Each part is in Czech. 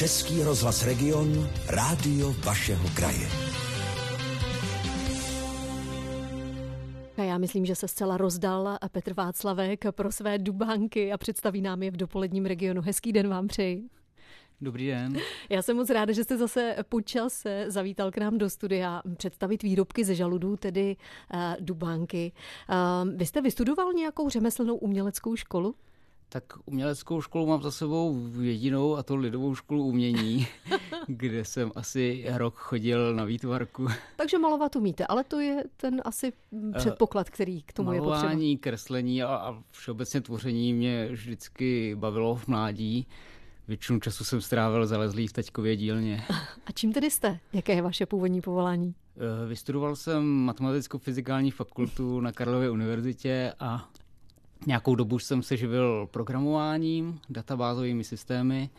Český rozhlas Region, rádio vašeho kraje. A já myslím, že se zcela rozdal Petr Václavek pro své dubánky a představí nám je v dopoledním regionu. Hezký den vám přeji. Dobrý den. Já jsem moc ráda, že jste zase po čase zavítal k nám do studia představit výrobky ze žaludů, tedy uh, dubánky. Uh, vy jste vystudoval nějakou řemeslnou uměleckou školu? Tak uměleckou školu mám za sebou jedinou a to lidovou školu umění, kde jsem asi rok chodil na výtvarku. Takže malovat umíte, ale to je ten asi předpoklad, který k tomu Malování, je potřeba. Malování, kreslení a, a všeobecně tvoření mě vždycky bavilo v mládí. Většinu času jsem strávil zalezlý v taťkově dílně. A čím tedy jste? Jaké je vaše původní povolání? Vystudoval jsem matematicko-fyzikální fakultu na Karlově univerzitě a nějakou dobu jsem se živil programováním, databázovými systémy.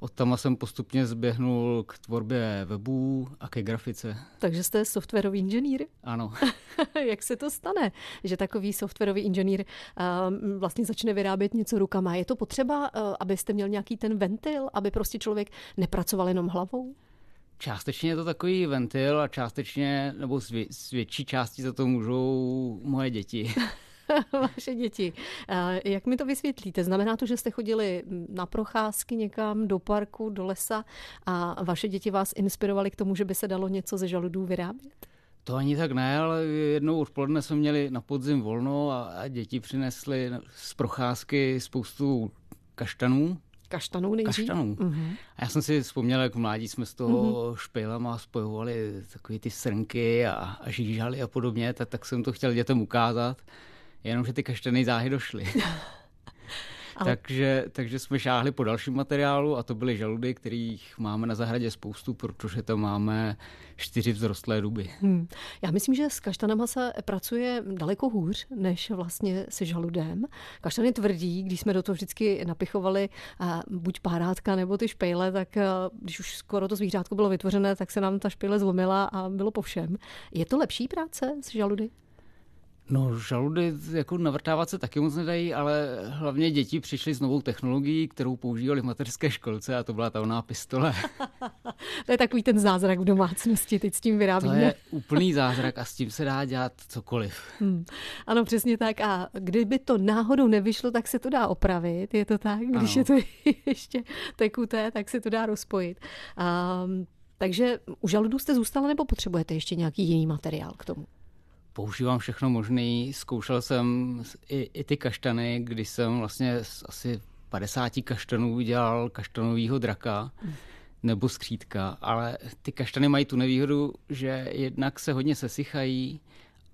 Od tam jsem postupně zběhnul k tvorbě webů a ke grafice. Takže jste softwarový inženýr? Ano. Jak se to stane, že takový softwarový inženýr uh, vlastně začne vyrábět něco rukama? Je to potřeba, uh, abyste měl nějaký ten ventil, aby prostě člověk nepracoval jenom hlavou? Částečně je to takový ventil a částečně, nebo z, vě, z větší části za to můžou moje děti. Vaše děti. Jak mi to vysvětlíte? Znamená to, že jste chodili na procházky někam do parku, do lesa a vaše děti vás inspirovaly k tomu, že by se dalo něco ze žaludů vyrábět? To ani tak ne, ale jednou odpoledne jsme měli na podzim volno a děti přinesly z procházky spoustu kaštanů. Kaštanů nejdřív? Kaštanů. Uh-huh. A já jsem si vzpomněl, jak v mládí jsme z toho uh-huh. špejlama spojovali takové ty srnky a, a žížaly a podobně, tak, tak jsem to chtěl dětem ukázat jenomže ty kaštany záhy došly. Ale... takže, takže jsme šáhli po dalším materiálu a to byly žaludy, kterých máme na zahradě spoustu, protože tam máme čtyři vzrostlé duby. Hmm. Já myslím, že s kaštanama se pracuje daleko hůř, než vlastně se žaludem. Kaštan je tvrdý, když jsme do toho vždycky napichovali buď párátka nebo ty špejle, tak když už skoro to zvířátko bylo vytvořené, tak se nám ta špejle zlomila a bylo po všem. Je to lepší práce s žaludy? No, žaludy jako navrtávat se taky moc nedají, ale hlavně děti přišly s novou technologií, kterou používali v mateřské školce a to byla ta oná pistole. to je takový ten zázrak v domácnosti, teď s tím vyrábíme. To je úplný zázrak a s tím se dá dělat cokoliv. Hmm. Ano, přesně tak. A kdyby to náhodou nevyšlo, tak se to dá opravit. Je to tak? Když ano. je to ještě tekuté, tak se to dá rozpojit. Um, takže u žaludů jste zůstala nebo potřebujete ještě nějaký jiný materiál k tomu? Používám všechno možné. Zkoušel jsem i, i ty kaštany, když jsem vlastně z asi 50 kaštanů udělal kaštanovýho draka nebo skřítka, ale ty kaštany mají tu nevýhodu, že jednak se hodně sesychají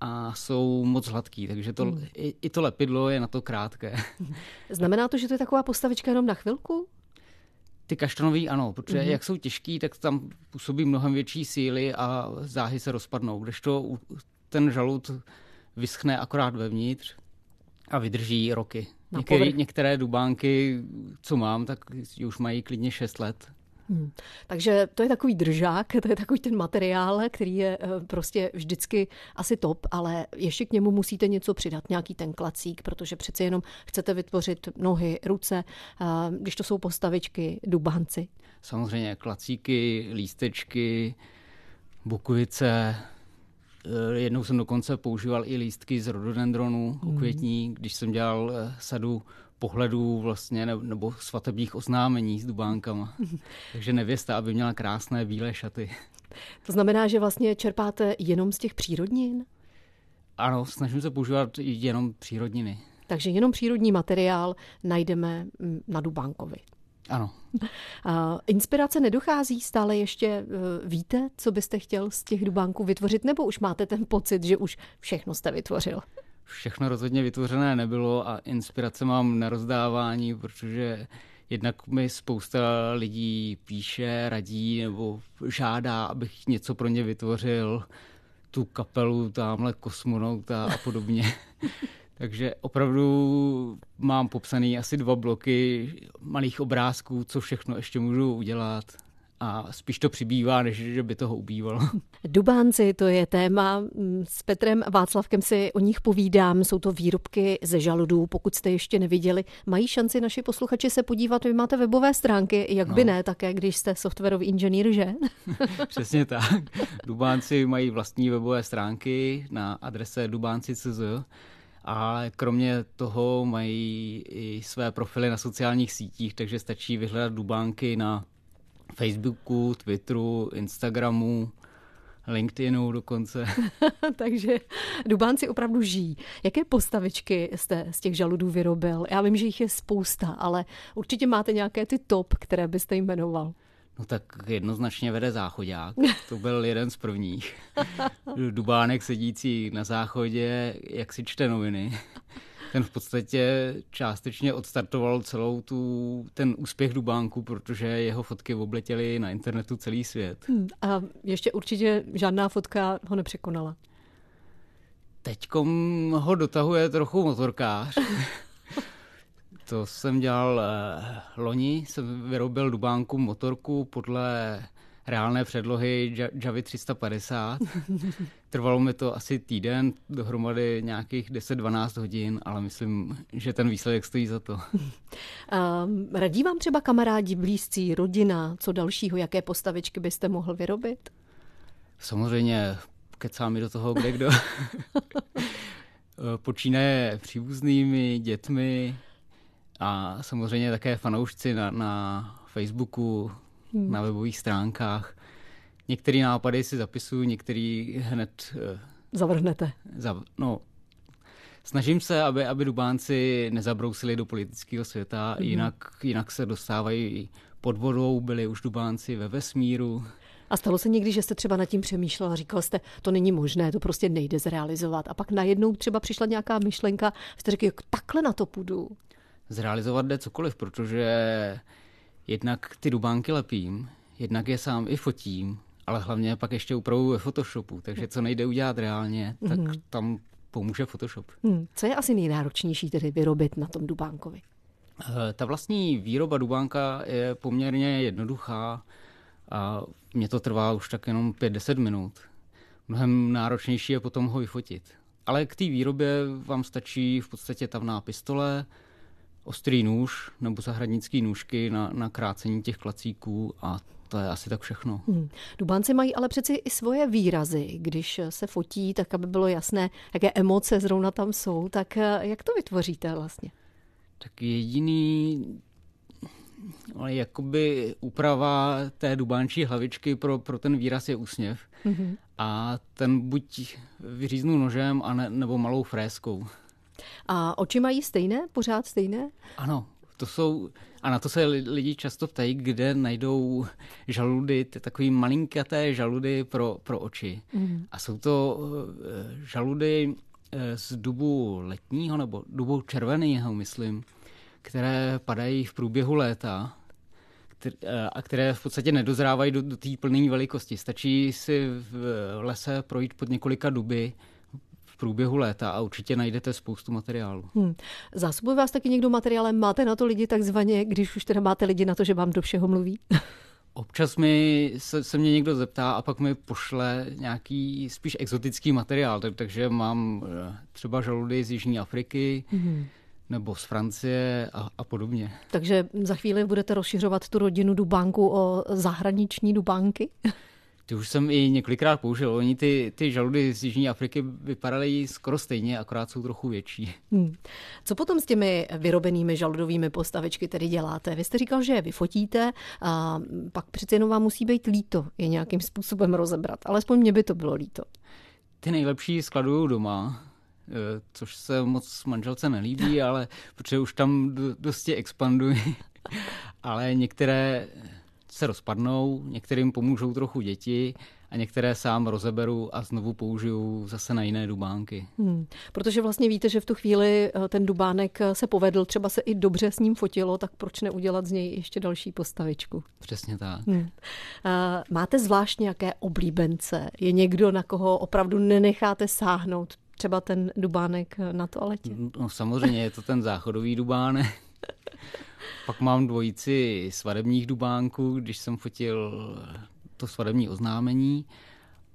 a jsou moc hladký, takže to, hmm. i, i to lepidlo je na to krátké. Znamená to, že to je taková postavička jenom na chvilku? Ty kaštanový ano, protože mm-hmm. jak jsou těžký, tak tam působí mnohem větší síly a záhy se rozpadnou, kdežto u ten žalud vyschne akorát vevnitř a vydrží roky. Některé, některé dubánky, co mám, tak už mají klidně 6 let. Hmm. Takže to je takový držák, to je takový ten materiál, který je eh, prostě vždycky asi top, ale ještě k němu musíte něco přidat, nějaký ten klacík, protože přeci jenom chcete vytvořit nohy, ruce, eh, když to jsou postavičky, dubánci. Samozřejmě klacíky, lístečky, bukovice, jednou jsem dokonce používal i lístky z rododendronu mm. květní, když jsem dělal eh, sadu pohledů vlastně nebo svatebních oznámení s dubánkama. Takže nevěsta, aby měla krásné bílé šaty. To znamená, že vlastně čerpáte jenom z těch přírodnin? Ano, snažím se používat jenom přírodniny. Takže jenom přírodní materiál najdeme mm, na Dubánkovi. Ano. A inspirace nedochází stále ještě, e, víte, co byste chtěl z těch dubánků vytvořit, nebo už máte ten pocit, že už všechno jste vytvořil? Všechno rozhodně vytvořené nebylo a inspirace mám na rozdávání, protože jednak mi spousta lidí píše, radí nebo žádá, abych něco pro ně vytvořil, tu kapelu, tamhle kosmonauta a podobně. Takže opravdu mám popsaný asi dva bloky malých obrázků, co všechno ještě můžu udělat. a spíš to přibývá, než že by toho ubývalo. Dubánci, to je téma. S Petrem Václavkem si o nich povídám. Jsou to výrobky ze žaludů. Pokud jste ještě neviděli, mají šanci naši posluchači se podívat. Vy máte webové stránky, jak no. by ne, také když jste softwarový inženýr, že? Přesně tak. Dubánci mají vlastní webové stránky na adrese dubánci.cz a kromě toho mají i své profily na sociálních sítích, takže stačí vyhledat Dubánky na Facebooku, Twitteru, Instagramu, LinkedInu dokonce. Takže Dubánci opravdu žijí. Jaké postavičky jste z těch žaludů vyrobil? Já vím, že jich je spousta, ale určitě máte nějaké ty top, které byste jmenoval. No tak jednoznačně vede záchodák. To byl jeden z prvních. Dubánek sedící na záchodě, jak si čte noviny ten v podstatě částečně odstartoval celou tu, ten úspěch Dubánku, protože jeho fotky obletěly na internetu celý svět. Hmm, a ještě určitě žádná fotka ho nepřekonala. Teďkom ho dotahuje trochu motorkář. to jsem dělal eh, loni, jsem vyrobil Dubánku motorku podle reálné předlohy Javy 350. Trvalo mi to asi týden, dohromady nějakých 10-12 hodin, ale myslím, že ten výsledek stojí za to. radí vám třeba kamarádi, blízcí, rodina, co dalšího, jaké postavičky byste mohl vyrobit? Samozřejmě kecá mi do toho kde kdo. Počínaje příbuznými, dětmi a samozřejmě také fanoušci na, na Facebooku, hmm. na webových stránkách. Některé nápady si zapisuju, některý hned... Uh, Zavrhnete. Za, no, snažím se, aby, aby Dubánci nezabrousili do politického světa, hmm. jinak, jinak se dostávají pod vodou, byli už Dubánci ve vesmíru. A stalo se někdy, že jste třeba nad tím přemýšlel a říkal jste, to není možné, to prostě nejde zrealizovat. A pak najednou třeba přišla nějaká myšlenka, jste řekl, takhle na to půjdu. Zrealizovat jde cokoliv, protože jednak ty dubánky lepím, jednak je sám i fotím, ale hlavně pak ještě upravuju ve Photoshopu, takže co nejde udělat reálně, tak mm. tam pomůže Photoshop. Hmm. Co je asi nejnáročnější tedy vyrobit na tom dubánkovi? Eh, ta vlastní výroba dubánka je poměrně jednoduchá a mě to trvá už tak jenom 5-10 minut. Mnohem náročnější je potom ho vyfotit. Ale k té výrobě vám stačí v podstatě tavná pistole, ostrý nůž nebo zahradnický nůžky na, na krácení těch klacíků a to je asi tak všechno. Hmm. Dubánci mají ale přeci i svoje výrazy. Když se fotí, tak aby bylo jasné, jaké emoce zrovna tam jsou, tak eh, jak to vytvoříte vlastně? Tak jediný ale jakoby úprava té dubánčí hlavičky pro, pro ten výraz je úsměv. Mm-hmm. A ten buď vyříznu nožem, a ne, nebo malou fréskou. A oči mají stejné, pořád stejné? Ano, to jsou, a na to se lidi často ptají, kde najdou žaludy, ty takové malinkaté žaludy pro, pro oči. Mm. A jsou to eh, žaludy eh, z dubu letního nebo dubu červeného, myslím, které padají v průběhu léta eh, a které v podstatě nedozrávají do, do té plné velikosti. Stačí si v lese projít pod několika duby v průběhu léta a určitě najdete spoustu materiálu. Hmm. Zásobuje vás taky někdo materiálem? Máte na to lidi takzvaně, když už teda máte lidi na to, že vám do všeho mluví? Občas mi se, se mě někdo zeptá a pak mi pošle nějaký spíš exotický materiál, tak, takže mám eh, třeba žaludy z Jižní Afriky, hmm nebo z Francie a, a podobně. Takže za chvíli budete rozšiřovat tu rodinu Dubánku o zahraniční Dubánky? Ty už jsem i několikrát použil. Oni ty, ty žaludy z Jižní Afriky vypadaly skoro stejně, akorát jsou trochu větší. Hmm. Co potom s těmi vyrobenými žaludovými postavičky tedy děláte? Vy jste říkal, že je vyfotíte a pak přece jenom vám musí být líto je nějakým způsobem rozebrat. Alespoň mě by to bylo líto. Ty nejlepší skladuju doma, e, což se moc manželce nelíbí, ale protože už tam dosti expanduji. ale některé se rozpadnou, některým pomůžou trochu děti a některé sám rozeberu a znovu použiju zase na jiné dubánky. Hmm. Protože vlastně víte, že v tu chvíli eh, ten dubánek eh, se povedl, třeba se i dobře s ním fotilo, tak proč neudělat z něj ještě další postavičku? Přesně tak. Hmm. Máte zvlášť nějaké oblíbence? Je někdo, na koho opravdu nenecháte sáhnout? Třeba ten dubánek eh, na toaletě? No samozřejmě je to ten záchodový dubánek. Pak mám dvojici svadebních dubánků, když jsem fotil to svadební oznámení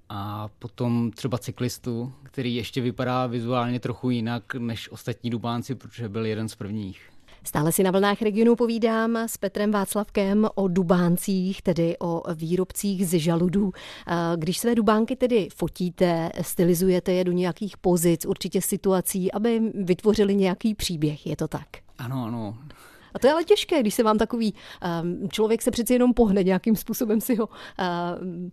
a potom třeba cyklistu, který ještě vypadá vizuálně trochu jinak než ostatní dubánci, protože byl jeden z prvních. Stále si na vlnách regionu povídám s Petrem Václavkem o dubáncích, tedy o výrobcích z žaludů. Když své dubánky tedy fotíte, stylizujete je do nějakých pozic, určitě situací, aby vytvořili nějaký příběh, je to tak? Ano, ano. A to je ale těžké, když se vám takový um, člověk se přeci jenom pohne, nějakým způsobem si ho um,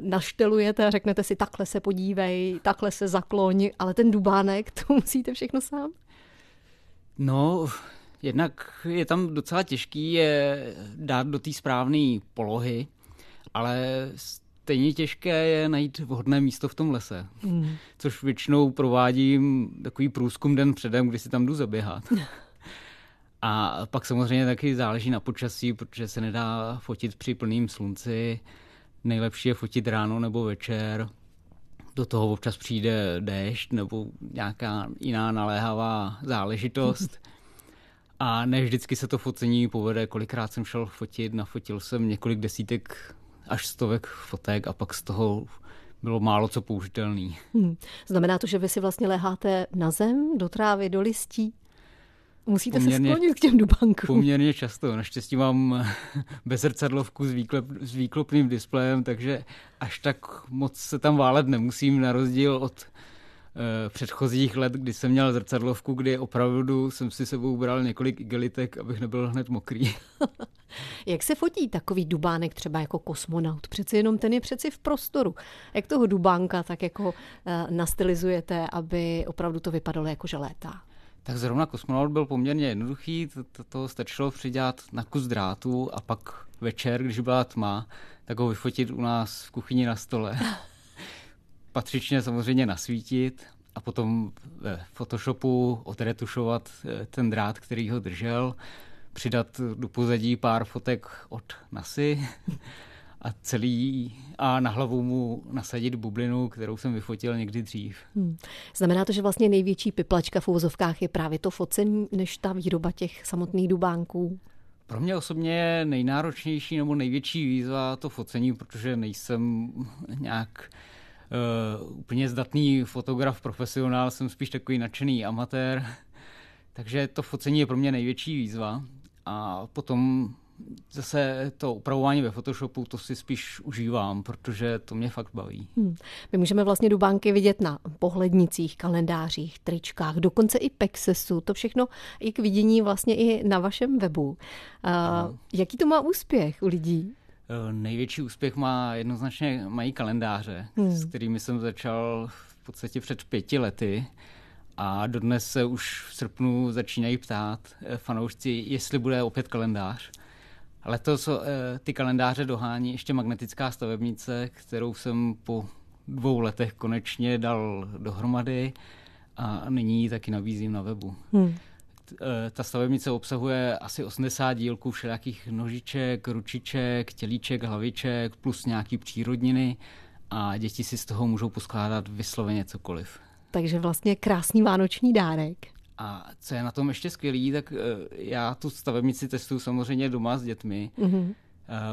naštelujete a řeknete si, takhle se podívej, takhle se zakloň, ale ten dubánek, to musíte všechno sám? No, jednak je tam docela těžký je dát do té správné polohy, ale stejně těžké je najít vhodné místo v tom lese. Mm. Což většinou provádím takový průzkum den předem, kdy si tam jdu zaběhat. A pak samozřejmě taky záleží na počasí, protože se nedá fotit při plným slunci. Nejlepší je fotit ráno nebo večer. Do toho občas přijde déšť nebo nějaká jiná naléhavá záležitost. A ne vždycky se to focení povede. Kolikrát jsem šel fotit, nafotil jsem několik desítek až stovek fotek a pak z toho bylo málo co použitelný. Hmm. Znamená to, že vy si vlastně leháte na zem, do trávy, do listí? Musíte poměrně, se sklonit k těm dubánkům. Poměrně často. Naštěstí mám bezrcadlovku s, výklep, s výklopným displejem, takže až tak moc se tam válet nemusím, na rozdíl od uh, předchozích let, kdy jsem měl zrcadlovku, kdy opravdu jsem si sebou bral několik igelitek, abych nebyl hned mokrý. Jak se fotí takový dubánek třeba jako kosmonaut? Přeci jenom ten je přeci v prostoru. Jak toho dubánka tak jako uh, nastylizujete, aby opravdu to vypadalo jako že létá? Tak zrovna kosmonaut byl poměrně jednoduchý, to, to, to stačilo přidělat na kus drátu a pak večer, když byla tma, tak ho vyfotit u nás v kuchyni na stole. Patřičně samozřejmě nasvítit a potom ve Photoshopu odretušovat eh, ten drát, který ho držel, přidat do pozadí pár fotek od NASY a celý a na hlavu mu nasadit bublinu, kterou jsem vyfotil někdy dřív. Hmm. Znamená to, že vlastně největší piplačka v úvozovkách je právě to focení, než ta výroba těch samotných dubánků? Pro mě osobně je nejnáročnější nebo největší výzva to focení, protože nejsem nějak uh, úplně zdatný fotograf, profesionál, jsem spíš takový nadšený amatér, takže to focení je pro mě největší výzva. A potom zase to upravování ve Photoshopu, to si spíš užívám, protože to mě fakt baví. Hmm. My můžeme vlastně dubánky vidět na pohlednicích, kalendářích, tričkách, dokonce i Pexesu, to všechno i k vidění vlastně i na vašem webu. A jaký to má úspěch u lidí? E, největší úspěch má jednoznačně mají kalendáře, hmm. s kterými jsem začal v podstatě před pěti lety. A dodnes se už v srpnu začínají ptát e, fanoušci, jestli bude opět kalendář. Letos eh, ty kalendáře dohání ještě magnetická stavebnice, kterou jsem po dvou letech konečně dal dohromady a nyní ji taky nabízím na webu. Hmm. Eh, ta stavebnice obsahuje asi 80 dílků všelijakých nožiček, ručiček, tělíček, hlaviček plus nějaký přírodniny a děti si z toho můžou poskládat vysloveně cokoliv. Takže vlastně krásný vánoční dárek. A co je na tom ještě skvělý, tak eh, já tu stavebnici testuju samozřejmě doma s dětmi. Mm-hmm.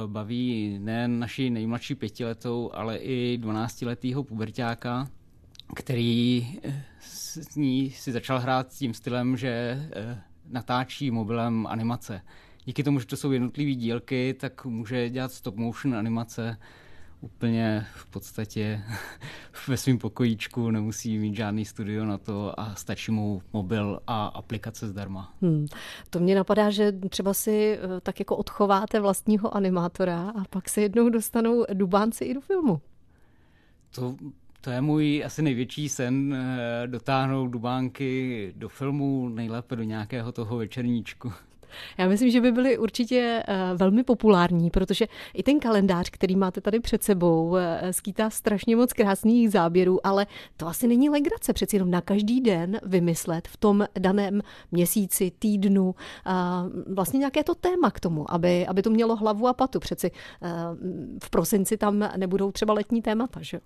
Baví ne naši nejmladší pětiletou, ale i dvanáctiletýho pubertáka, který eh, s ní si začal hrát tím stylem, že natáčí mobilem animace. Díky tomu, že to jsou jednotlivé dílky, tak může dělat stop motion animace úplně v podstatě ve svém pokojíčku, nemusí mít žádný studio na to a stačí mu mobil a aplikace zdarma. Hmm. To mě napadá, že třeba si eh, tak jako odchováte vlastního animátora a pak se jednou dostanou dubánci i do filmu. To, to je můj asi největší sen, eh, dotáhnout dubánky do filmu, nejlépe do nějakého toho večerníčku. Já myslím, že by byly určitě eh, velmi populární, protože i ten kalendář, který máte tady před sebou, eh, skýtá strašně moc krásných záběrů, ale to asi není legrace. Přeci jenom na každý den vymyslet v tom daném měsíci, týdnu vlastně nějaké to téma k tomu, aby, aby to mělo hlavu a patu. Přeci eh, v prosinci tam nebudou třeba letní témata, že?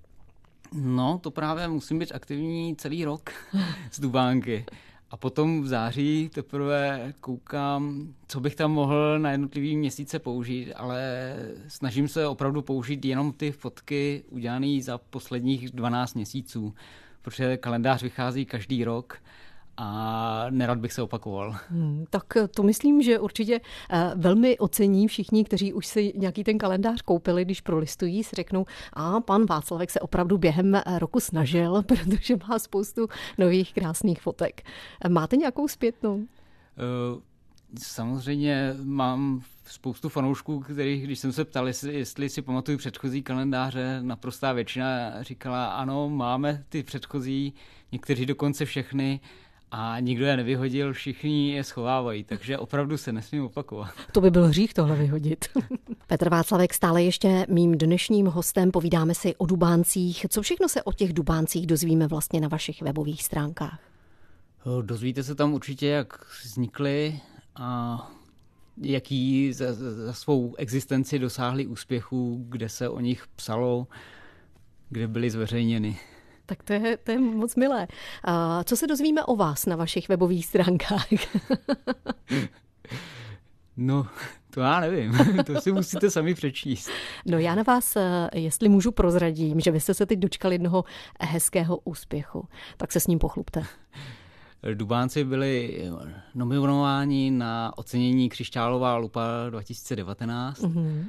No, to právě musím být aktivní celý rok z Dubánky. A potom v září teprve koukám, co bych tam mohl na jednotlivý měsíce použít, ale snažím se opravdu použít jenom ty fotky udělané za posledních 12 měsíců, protože kalendář vychází každý rok a nerad bych se opakoval. Hmm, tak to myslím, že určitě eh, velmi ocení všichni, kteří už si nějaký ten kalendář koupili, když prolistují, si řeknou, a pan Václavek se opravdu během eh, roku snažil, protože má spoustu nových krásných fotek. Eh, máte nějakou zpětnou? Samozřejmě mám spoustu fanoušků, kterých, když jsem se ptal, jestli, jestli si pamatuju předchozí kalendáře, naprostá většina říkala, ano, máme ty předchozí, někteří dokonce všechny, a nikdo je nevyhodil, všichni je schovávají, takže opravdu se nesmím opakovat. To by byl hřích tohle vyhodit. Petr Václavek stále ještě mým dnešním hostem, povídáme si o dubáncích. Co všechno se o těch dubáncích dozvíme vlastně na vašich webových stránkách? Dozvíte se tam určitě, jak vznikly a jaký za, za svou existenci dosáhli úspěchů, kde se o nich psalo, kde byly zveřejněny. Tak to je, to je moc milé. A co se dozvíme o vás na vašich webových stránkách? no, to já nevím, to si musíte sami přečíst. No já na vás, eh, jestli můžu prozradím, že vy jste se teď dočkali jednoho hezkého úspěchu, tak se s ním pochlubte. Dubánci byli nominováni na ocenění Křišťálová lupa 2019 mm-hmm.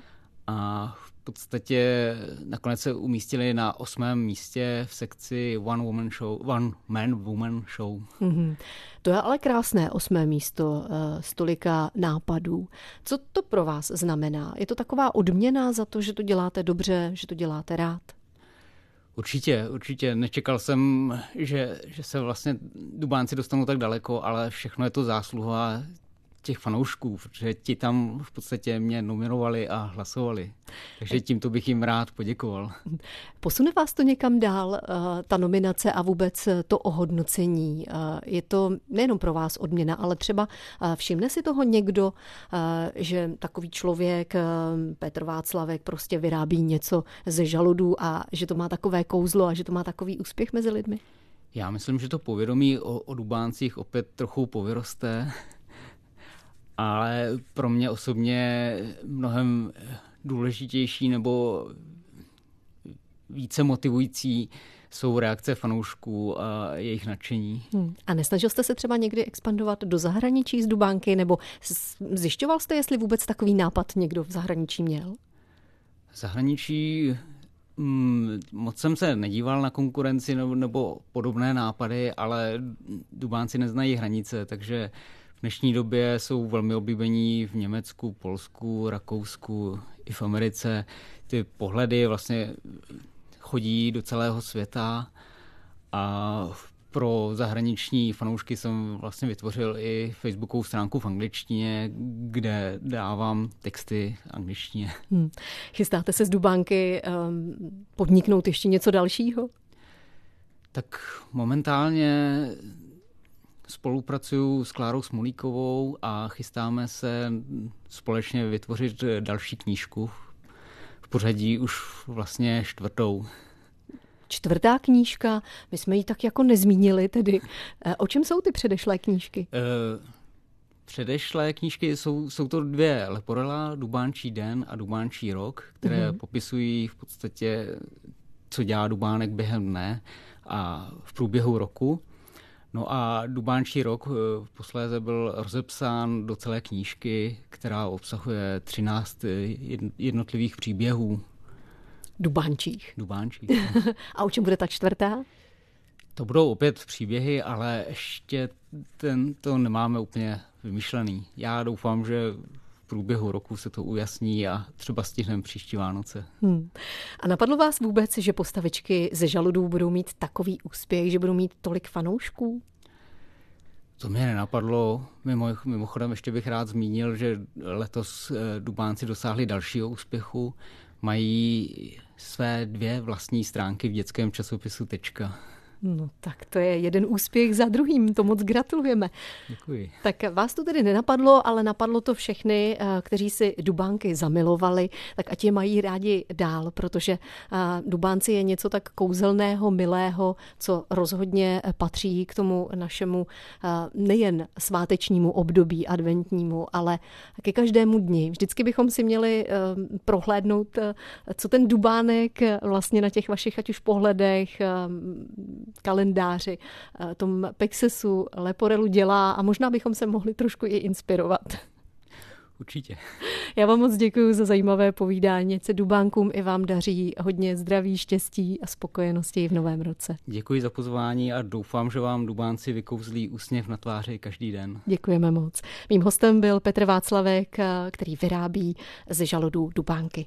A podstatě nakonec se umístili na osmém místě v sekci One Woman Show, One Man Woman Show. Mm-hmm. To je ale krásné osmé místo eh, z tolika nápadů. Co to pro vás znamená? Je to taková odměna za to, že to děláte dobře, že to děláte rád? Určitě, určitě. Nečekal jsem, že, že se vlastně Dubánci dostanou tak daleko, ale všechno je to zásluha těch fanoušků, protože ti tam v podstatě mě nominovali a hlasovali. Takže tímto bych jim rád poděkoval. Posune vás to někam dál, eh, ta nominace a vůbec to ohodnocení? Eh, je to nejenom pro vás odměna, ale třeba eh, všimne si toho někdo, že takový člověk, Petr Václavek, prostě vyrábí něco ze žaludů a že to má takové kouzlo a že to má takový úspěch mezi lidmi? Já myslím, že to povědomí o, o Dubáncích opět trochu povyroste ale pro mě osobně mnohem důležitější nebo více motivující jsou reakce fanoušků a jejich nadšení. Hmm. A nesnažil jste se třeba někdy expandovat do zahraničí z Dubánky, nebo zjišťoval jste, jestli vůbec takový nápad někdo v zahraničí měl? V zahraničí hmm, moc jsem se nedíval na konkurenci nebo, nebo podobné nápady, ale Dubánci neznají hranice, takže v dnešní době jsou velmi oblíbení v Německu, Polsku, Rakousku i v Americe. Ty pohledy vlastně chodí do celého světa a pro zahraniční fanoušky jsem vlastně vytvořil i facebookovou stránku v angličtině, kde dávám texty angličtině. Hmm. Chystáte se z Dubánky um, podniknout ještě něco dalšího? Tak momentálně Spolupracuju s Klárou Smolíkovou a chystáme se společně vytvořit další knížku. V pořadí už vlastně čtvrtou. Čtvrtá knížka, my jsme ji tak jako nezmínili tedy. Eh, o čem jsou ty předešlé knížky? Uh, předešlé knížky jsou, jsou to dvě Leporela, Dubánčí den a Dubánčí rok, které uh-huh. popisují v podstatě, co dělá Dubánek během dne a v průběhu roku. No a Dubánčí rok eh, posléze byl rozepsán do celé knížky, která obsahuje 13 eh, jednotlivých příběhů. Dubánčích. Dubánčích. a o čem bude ta čtvrtá? To budou opět příběhy, ale ještě ten, to nemáme úplně vymyšlený. Já doufám, že průběhu roku se to ujasní a třeba stihneme příští Vánoce. Hmm. A napadlo vás vůbec, že postavičky ze žaludů budou mít takový úspěch, že budou mít tolik fanoušků? To mě nenapadlo. Mimo, mimochodem ještě bych rád zmínil, že letos eh, Dubánci dosáhli dalšího úspěchu. Mají své dvě vlastní stránky v dětském časopisu Tečka. No tak to je jeden úspěch za druhým, to moc gratulujeme. Děkuji. Tak vás to tedy nenapadlo, ale napadlo to všechny, eh, kteří si dubánky zamilovali, tak ať je mají rádi dál, protože eh, dubánci je něco tak kouzelného, milého, co rozhodně patří k tomu našemu eh, nejen svátečnímu období adventnímu, ale ke každému dni. Vždycky bychom si měli prohlédnout, co ten dubánek vlastně na těch vašich ať už pohledech, kalendáři, eh, tom Pexesu, Leporelu dělá a možná bychom se mohli trošku i inspirovat. Určitě. Já vám moc děkuji za zajímavé povídání. Se Dubánkům i vám daří hodně zdraví, štěstí a spokojenosti v novém roce. Děkuji za pozvání a doufám, že vám Dubánci vykouzlí úsměv na tváři každý den. Děkujeme moc. Mým hostem byl Petr Václavek, eh, který vyrábí ze žaludů Dubánky.